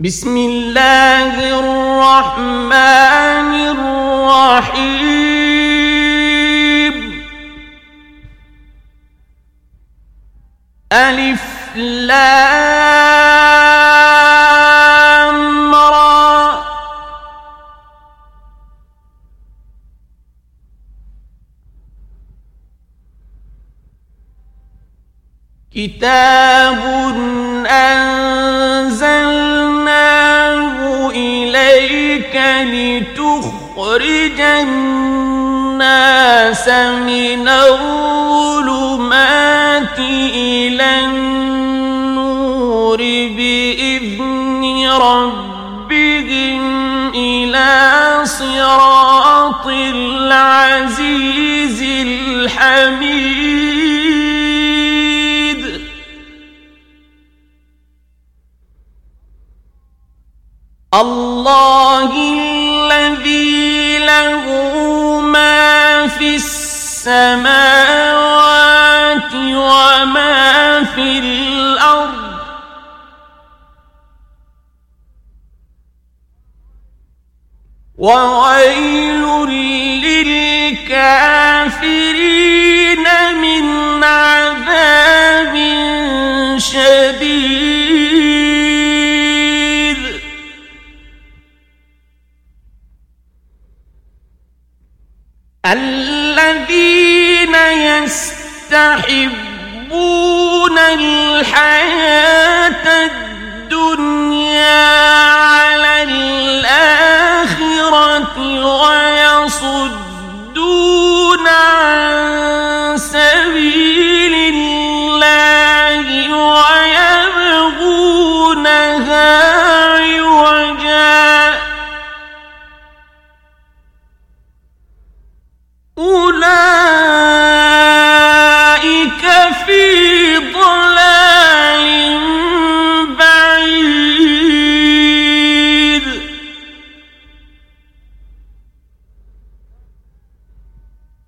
بسم الله الرحمن الرحيم. ألف لام را. كتاب أنزلناه لتخرج الناس من الظلمات إلى النور بإذن ربهم إلى صراط العزيز الحميد. الله الذي له ما في السماوات وما في الأرض. وويل الحياة الدنيا على الآخرة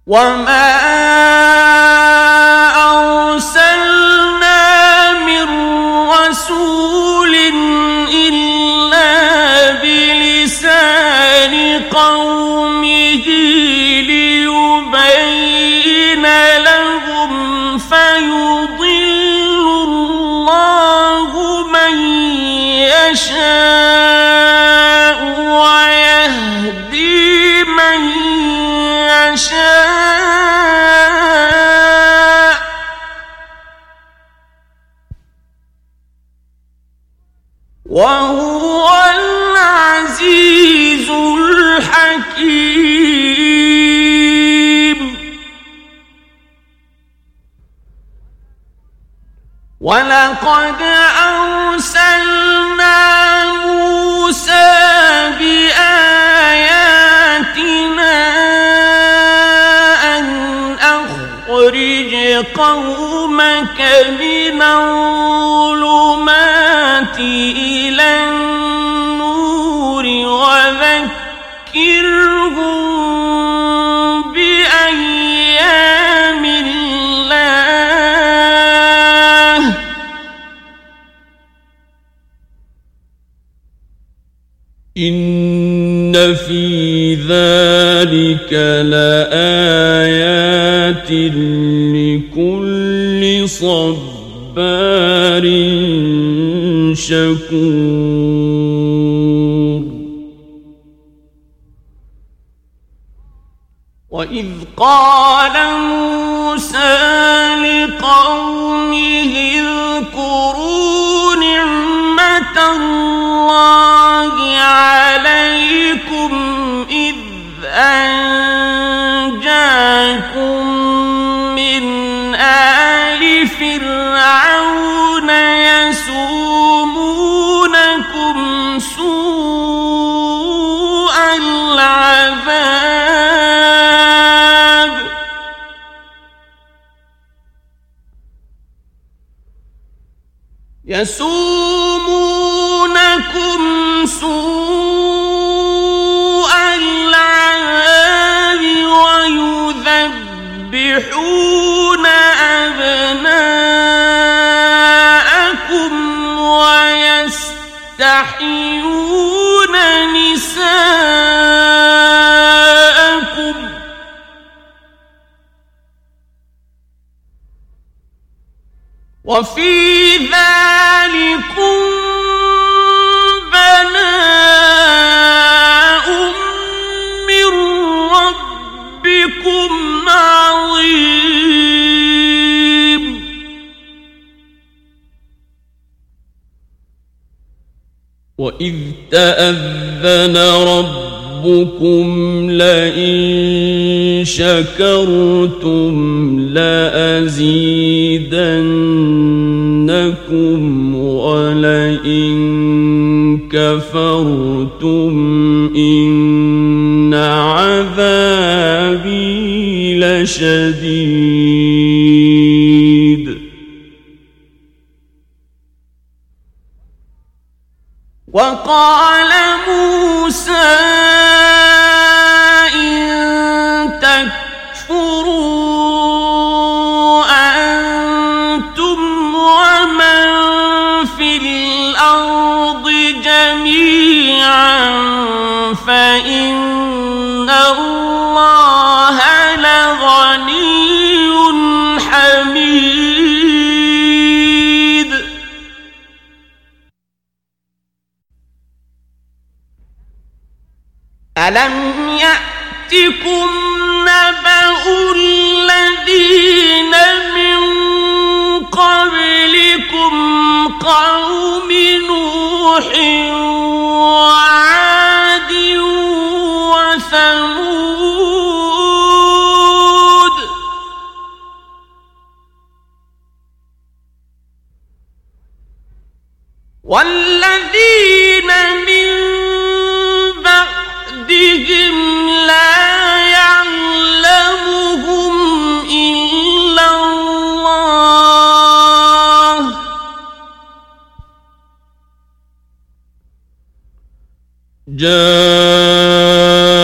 وما ولقد أرسلنا موسى بآياتنا أن أخرج قومك من الظلمات إلى إن في ذلك لآيات لكل صبار شكور وإذ قال موسى يسومونكم سوء العذاب ويذبحون أبناءكم ويستحيون نساءكم وفي ذلكم بلاء من ربكم عظيم. وإذ تأذن ربكم لئن شكرتم لأزيدنكم ولئن كفرتم إن عذابي لشديد. وقال جميعا فإن الله لغني حميد. ألم يأتكم نوح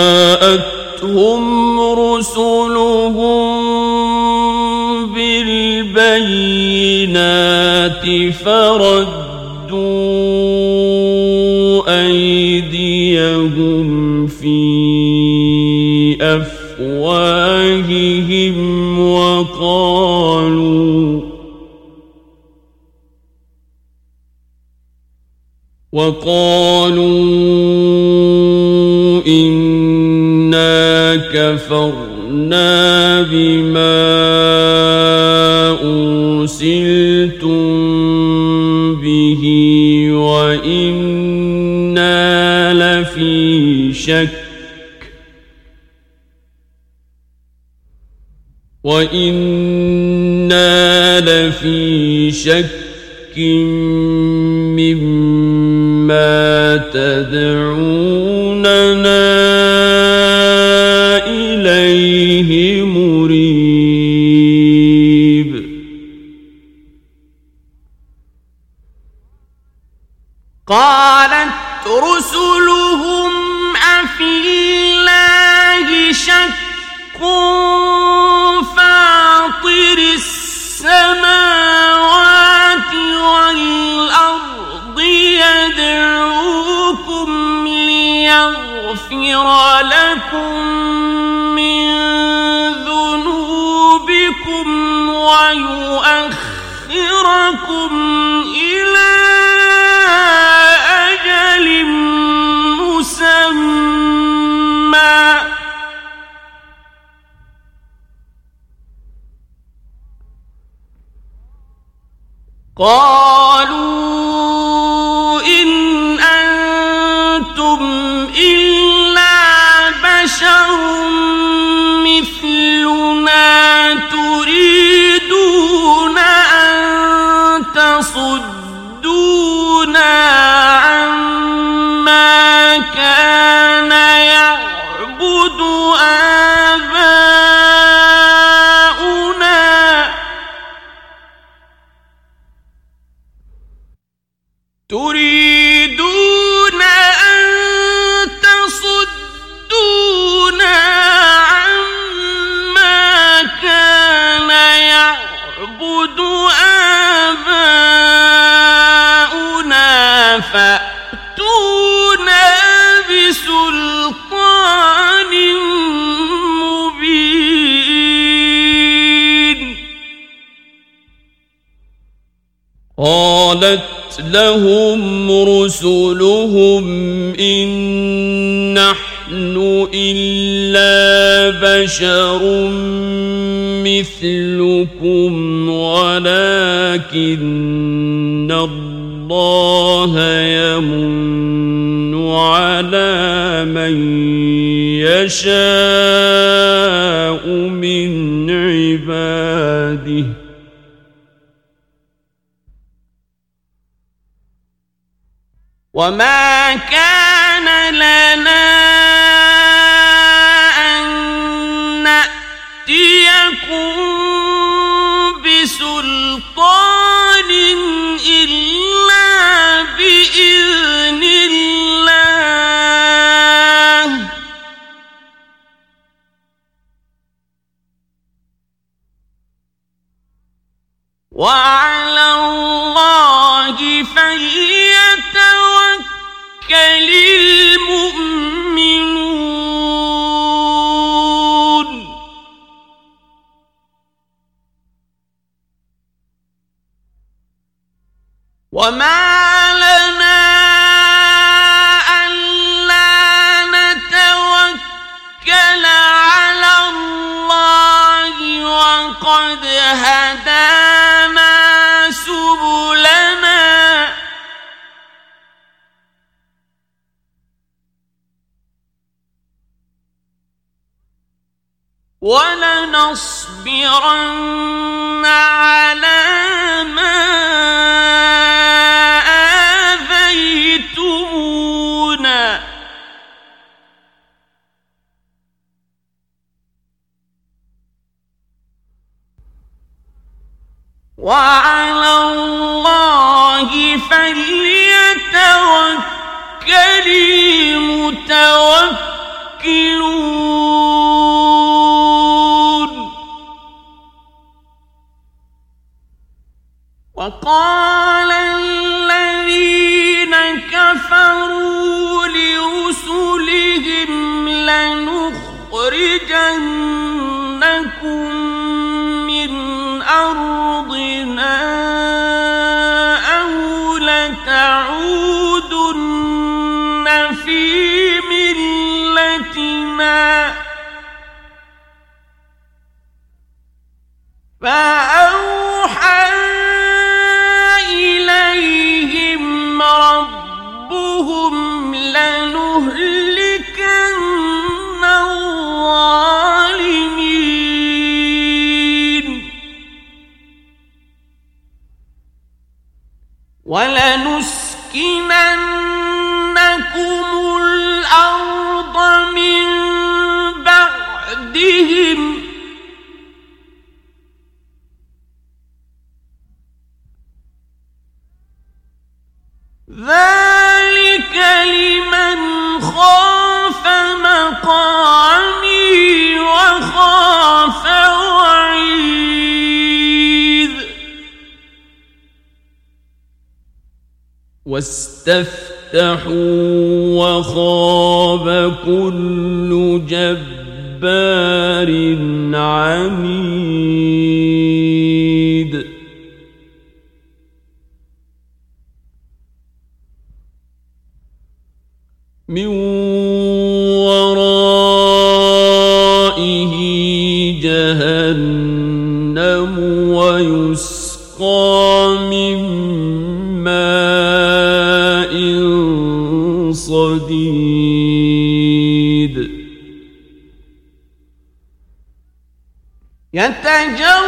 جاءتهم رسلهم بالبينات فردوا أيديهم في أفواههم وقالوا وقالوا كفرنا بما أرسلتم به وإنا لفي شك وإنا لفي شك مما تدعوننا ليغفر لكم من ذنوبكم ويؤخركم إلى أجل مسمى. قالوا بسلطان مبين. قالت لهم رسلهم إن نحن إلا بشر مثلكم ولكن الله يمن على من يشاء من عباده. وما كان لنا للمؤمنون. وما واستفتحوا وخاب كل جبار عنيد. يتجرأ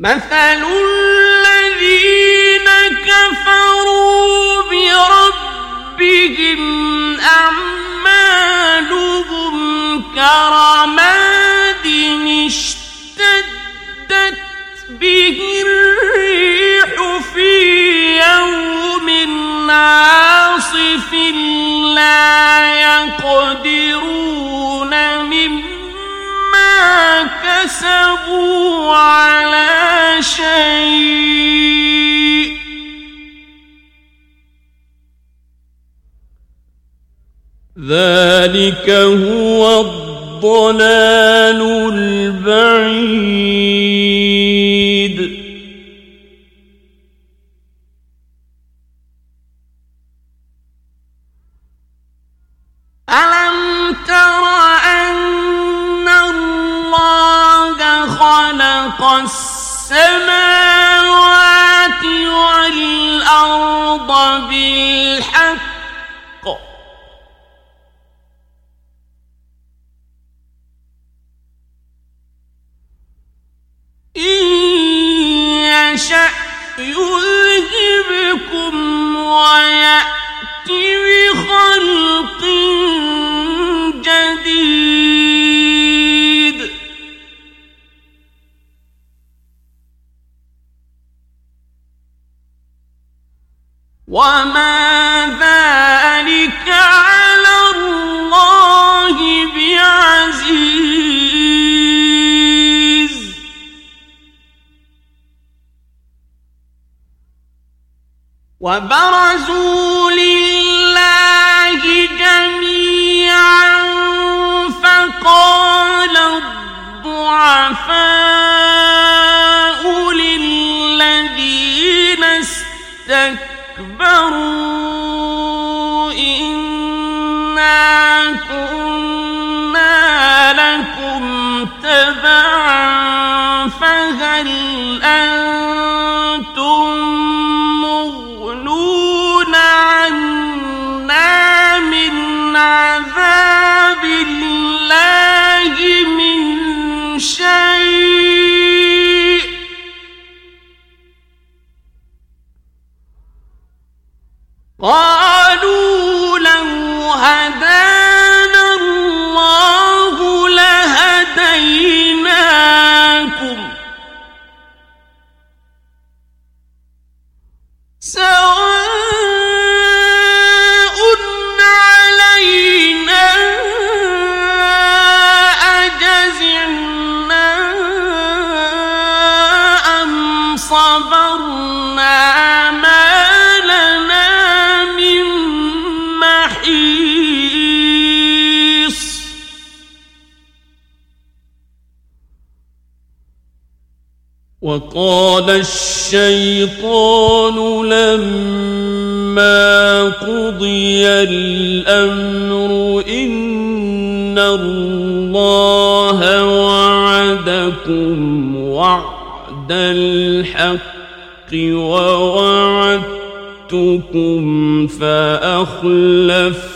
مثل الذين كفروا بربهم أعمالهم كرماد اشتدت به الريح في يوم عاصف لا يقدر مما كسبوا على شيء. ذلك هو الضلال البعيد. ألم السماوات والأرض بالحق. إن يشأ يذهبكم ويأت بخلق وما ذلك على الله بعزيز. وبرزوا لله جميعا فقال الضعفاء إنا كنا لكم تبعا فهل أنتم مغنون عنا من عذاب الله من شيء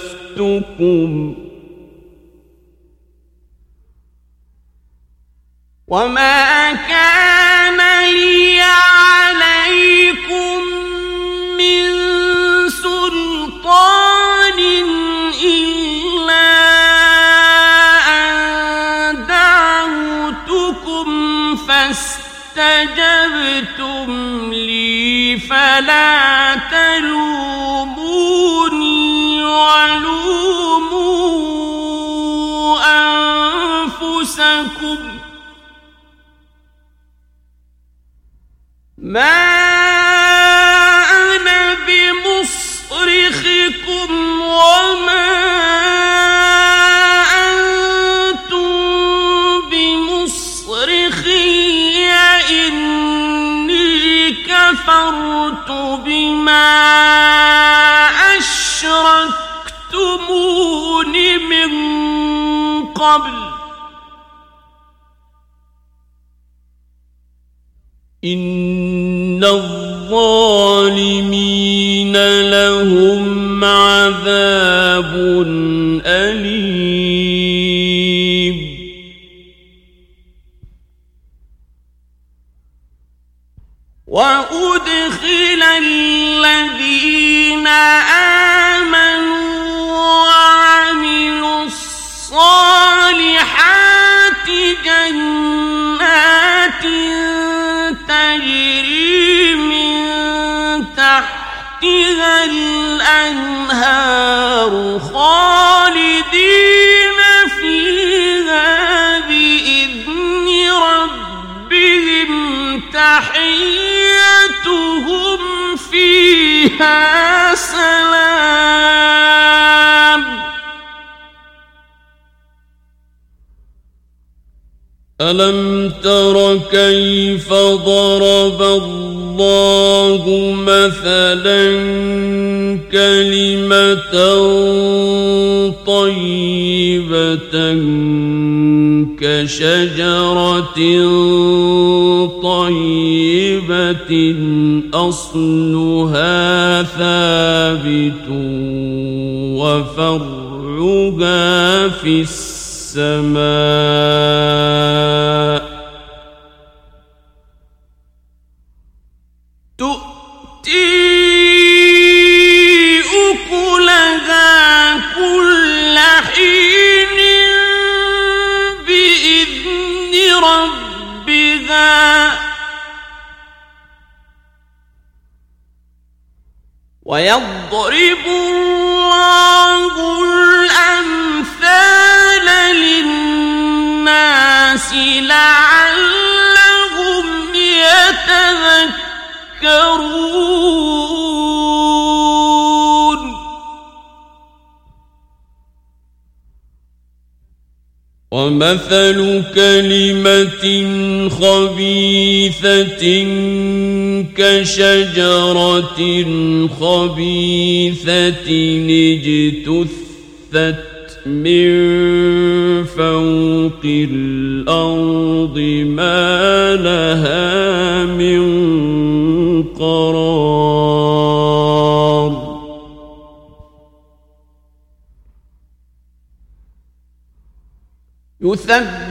فاخلفتكم وما كان لي عليكم من سلطان إلا أن دعوتكم فاستجبتم لي فلا ما أنا بمصرخكم وما أنتم بمصرخي إني كفرت بما أشركتمون من قبل إن الظالمين لهم عذاب أليم. وأدخل الذين آمنوا تحيتهم فيها سلام. ألم تر كيف ضرب الله مثلا كلمة طيبة كشجرة أصلها ثابت وفرعها في السماء. ويضرب الله الأمثال للناس لعلهم يتذكرون. ومثل كلمة خبيثة كشجرة خبيثة اجتثت من فوق الأرض ما لها يثبت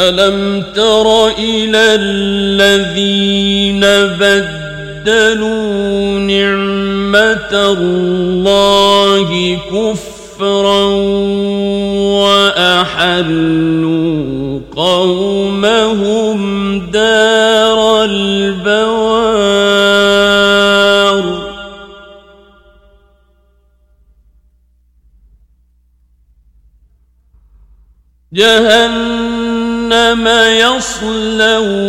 ألم تر إلى الذين بدلوا نعمة الله كفرا وأحلوا قومهم دار البوار جهنم يصلونها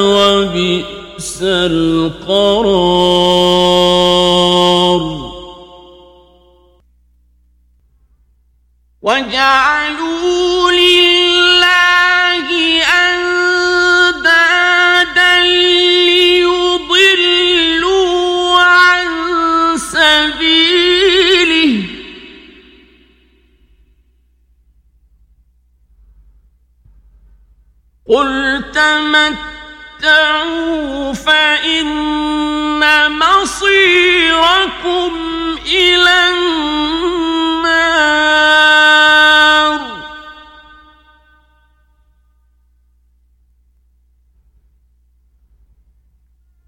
وبئس القرار. وجعلوا قل تمتعوا فإن مصيركم إلى النار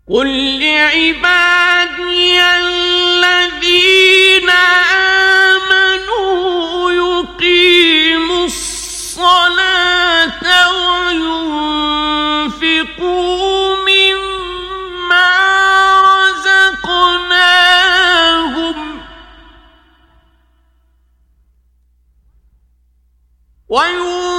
قل لعبادي وينفقوا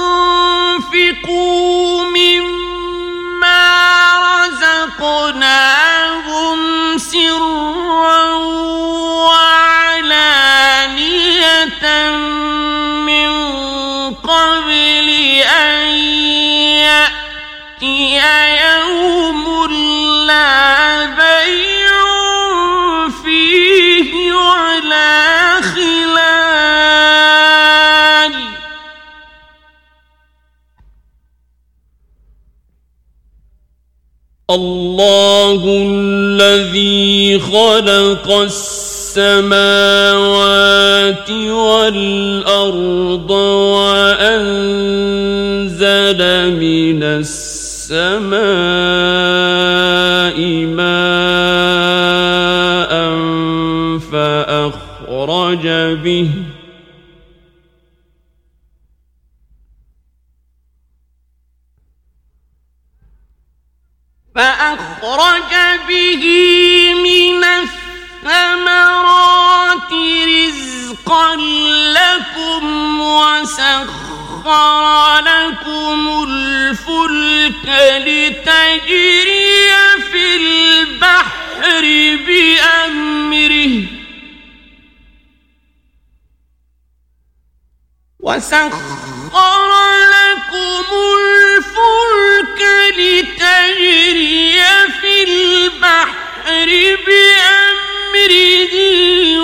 الله الذي خلق السماوات والأرض وأنزل من السماء ماء فأخرج به فأخرج به من الثمرات رزقا لكم وسخر لكم الفلك لتجري في البحر بأمره. وسخر لكم الفلك لتجري في البحر بأمره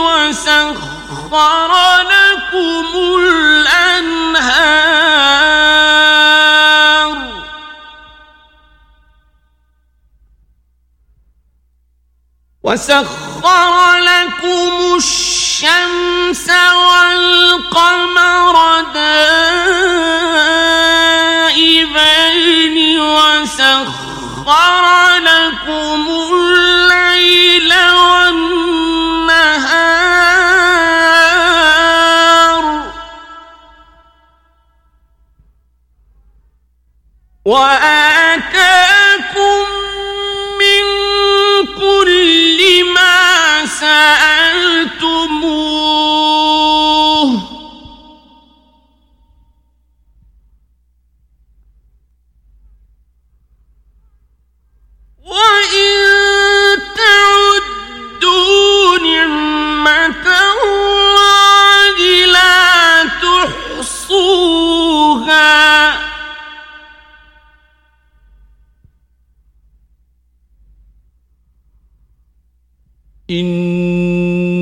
وسخر لكم الأنهار. وسخر لكم الشمس والقمر دائبين وسخر لكم الليل والنهار. وآتاكم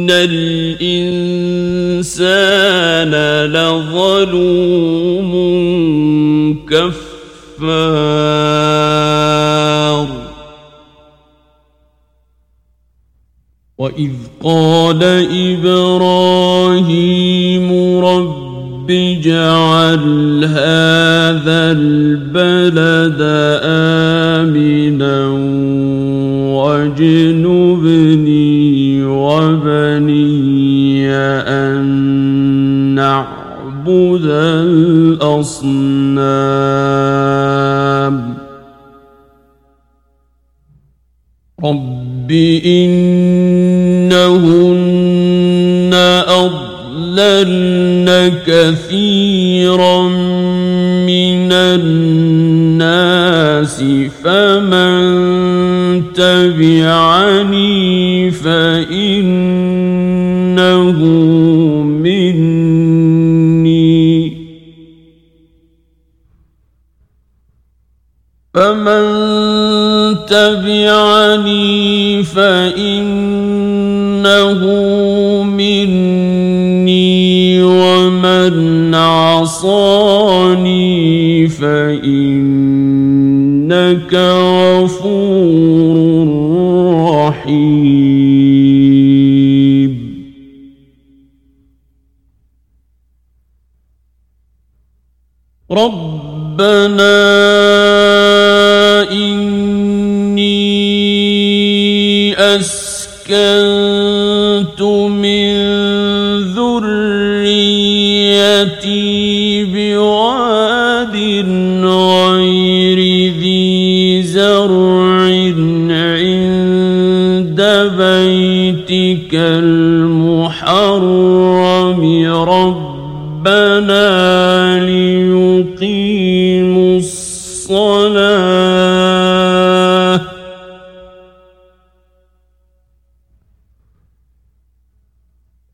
إن الإنسان لظلوم كفار وإذ قال إبراهيم رب اجعل هذا البلد آمنا واجنبني نعبد الأصنام. رب إنهن أضللن كثيرا من الناس فمن تبعني فإنه تبعني فإنه مني ومن عصاني فإنك غفور رحيم. ربنا ليقيموا الصلاة.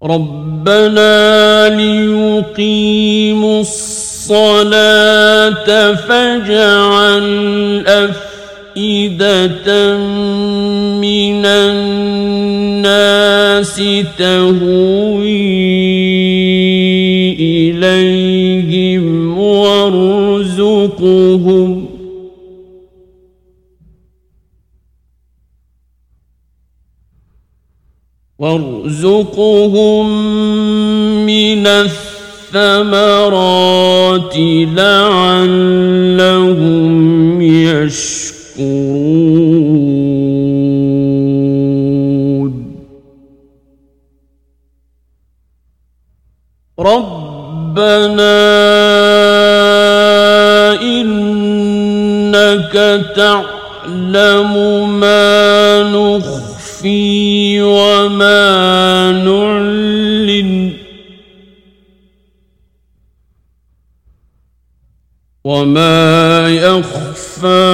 ربنا ليقيموا الصلاة فاجعل أفئدة من الناس تهوي إليهم وارزقهم. وارزقهم من الثمرات لعلهم يشكرون. ربنا إنك تعلم ما نخفي وما نعلن. وما يخفى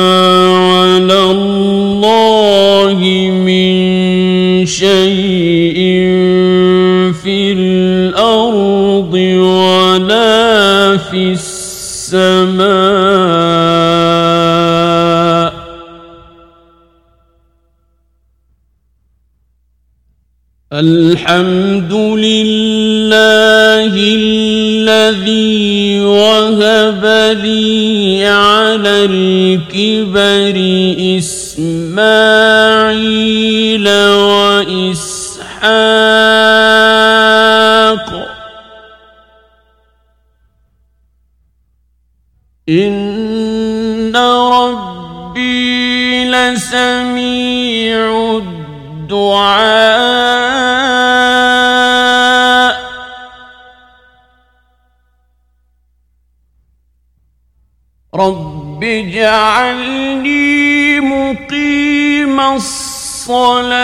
على الله من شيء. في السماء. الحمد لله الذي وهب لي على الكبر إسماعيل وإسحاق رب اجعلني مقيم الصلاة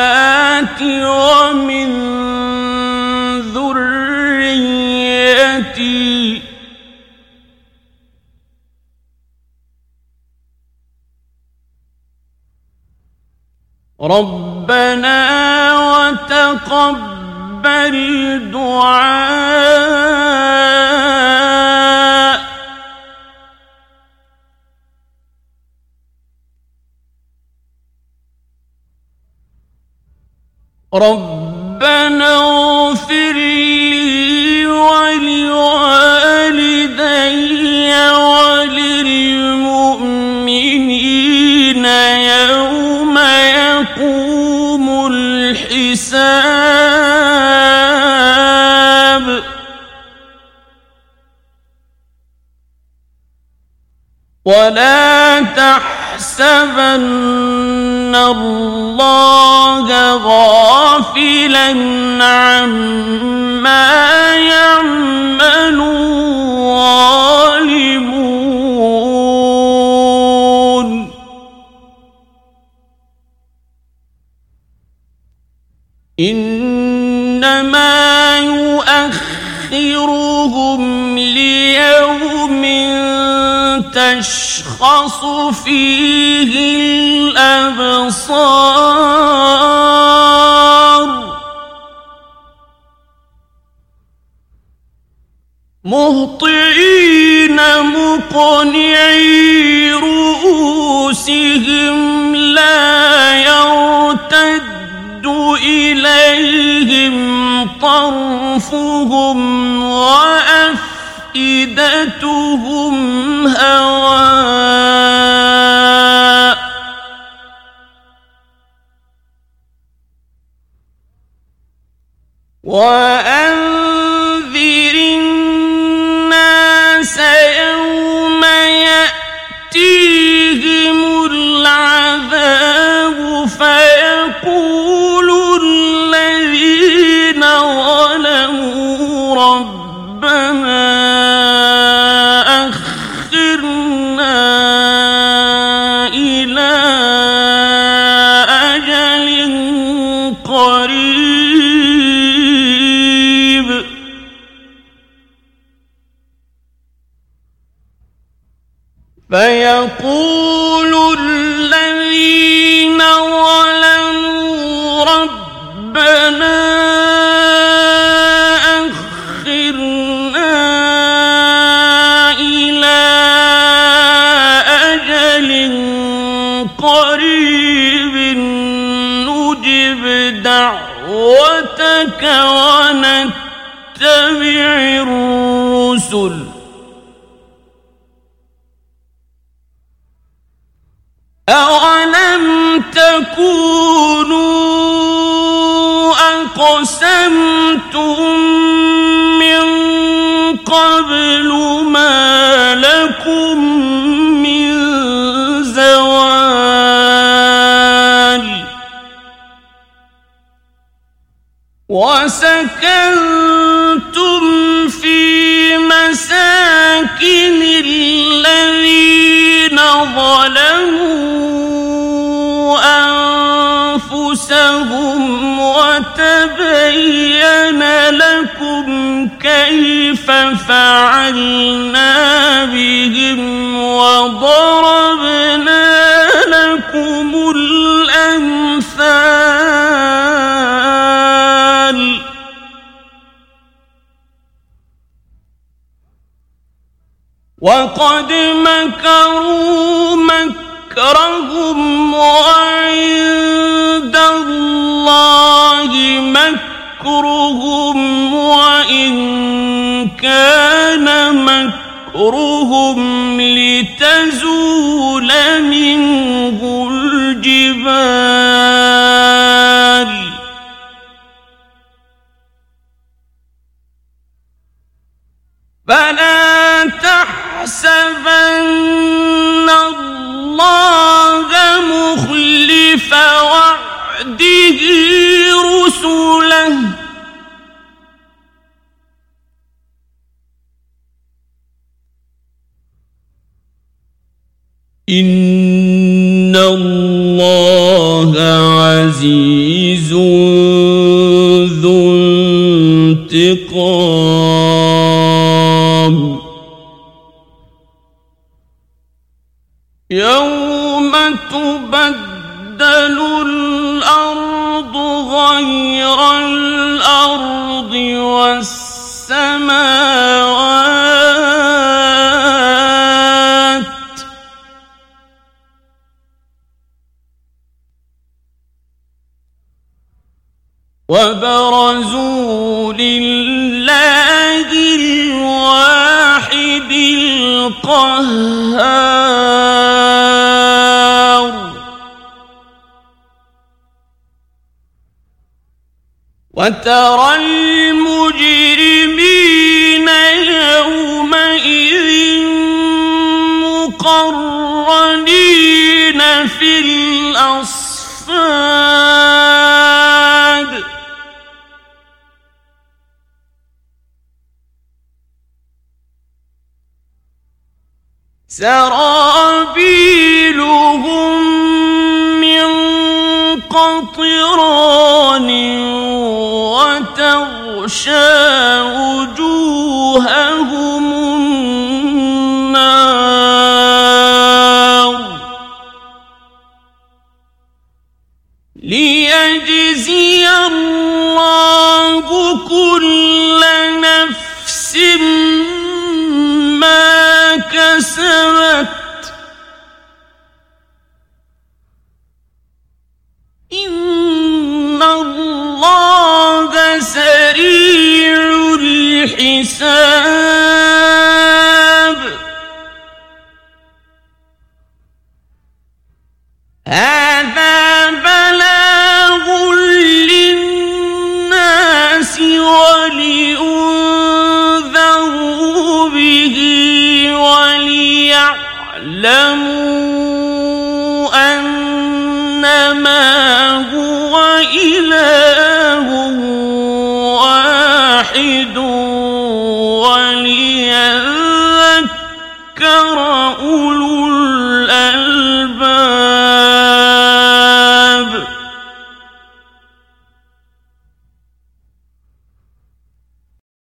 ومن ذريتي. ربنا وتقبل دعاء ربنا اغفر لي ولوالدي وللمؤمنين يوم يقوم الحساب. ولا تحسبن الله غافلا عما يعمل الظالمون إنما يؤخرهم تشخص فيه الأبصار. مهطعين مقنعي رؤوسهم لا يرتد إليهم طرفهم وأفئدتهم هواء. وأنذر فيقول الذين ظلموا ربنا أخرنا إلى أجل قريب نجب دعوتك وسكنتم في مساكن الذين ظلموا أنفسهم وتبين لكم كيف فعلنا بهم وضربنا وقد مكروا مكرهم وعند الله مكرهم وإن كان مكرهم لتزول منه الجبال. فلا تحسبن الله مخلف وعده رسله. إن الله عزيز ذو انتقام. يوم تبدل الأرض غير الأرض والسماوات وبرزوا لله الواحد القهار وترى المجرمين يومئذ مقرنين في الأصفاد. سرابيلهم وتغشى وجوههم النار ليجزي الله كل الحساب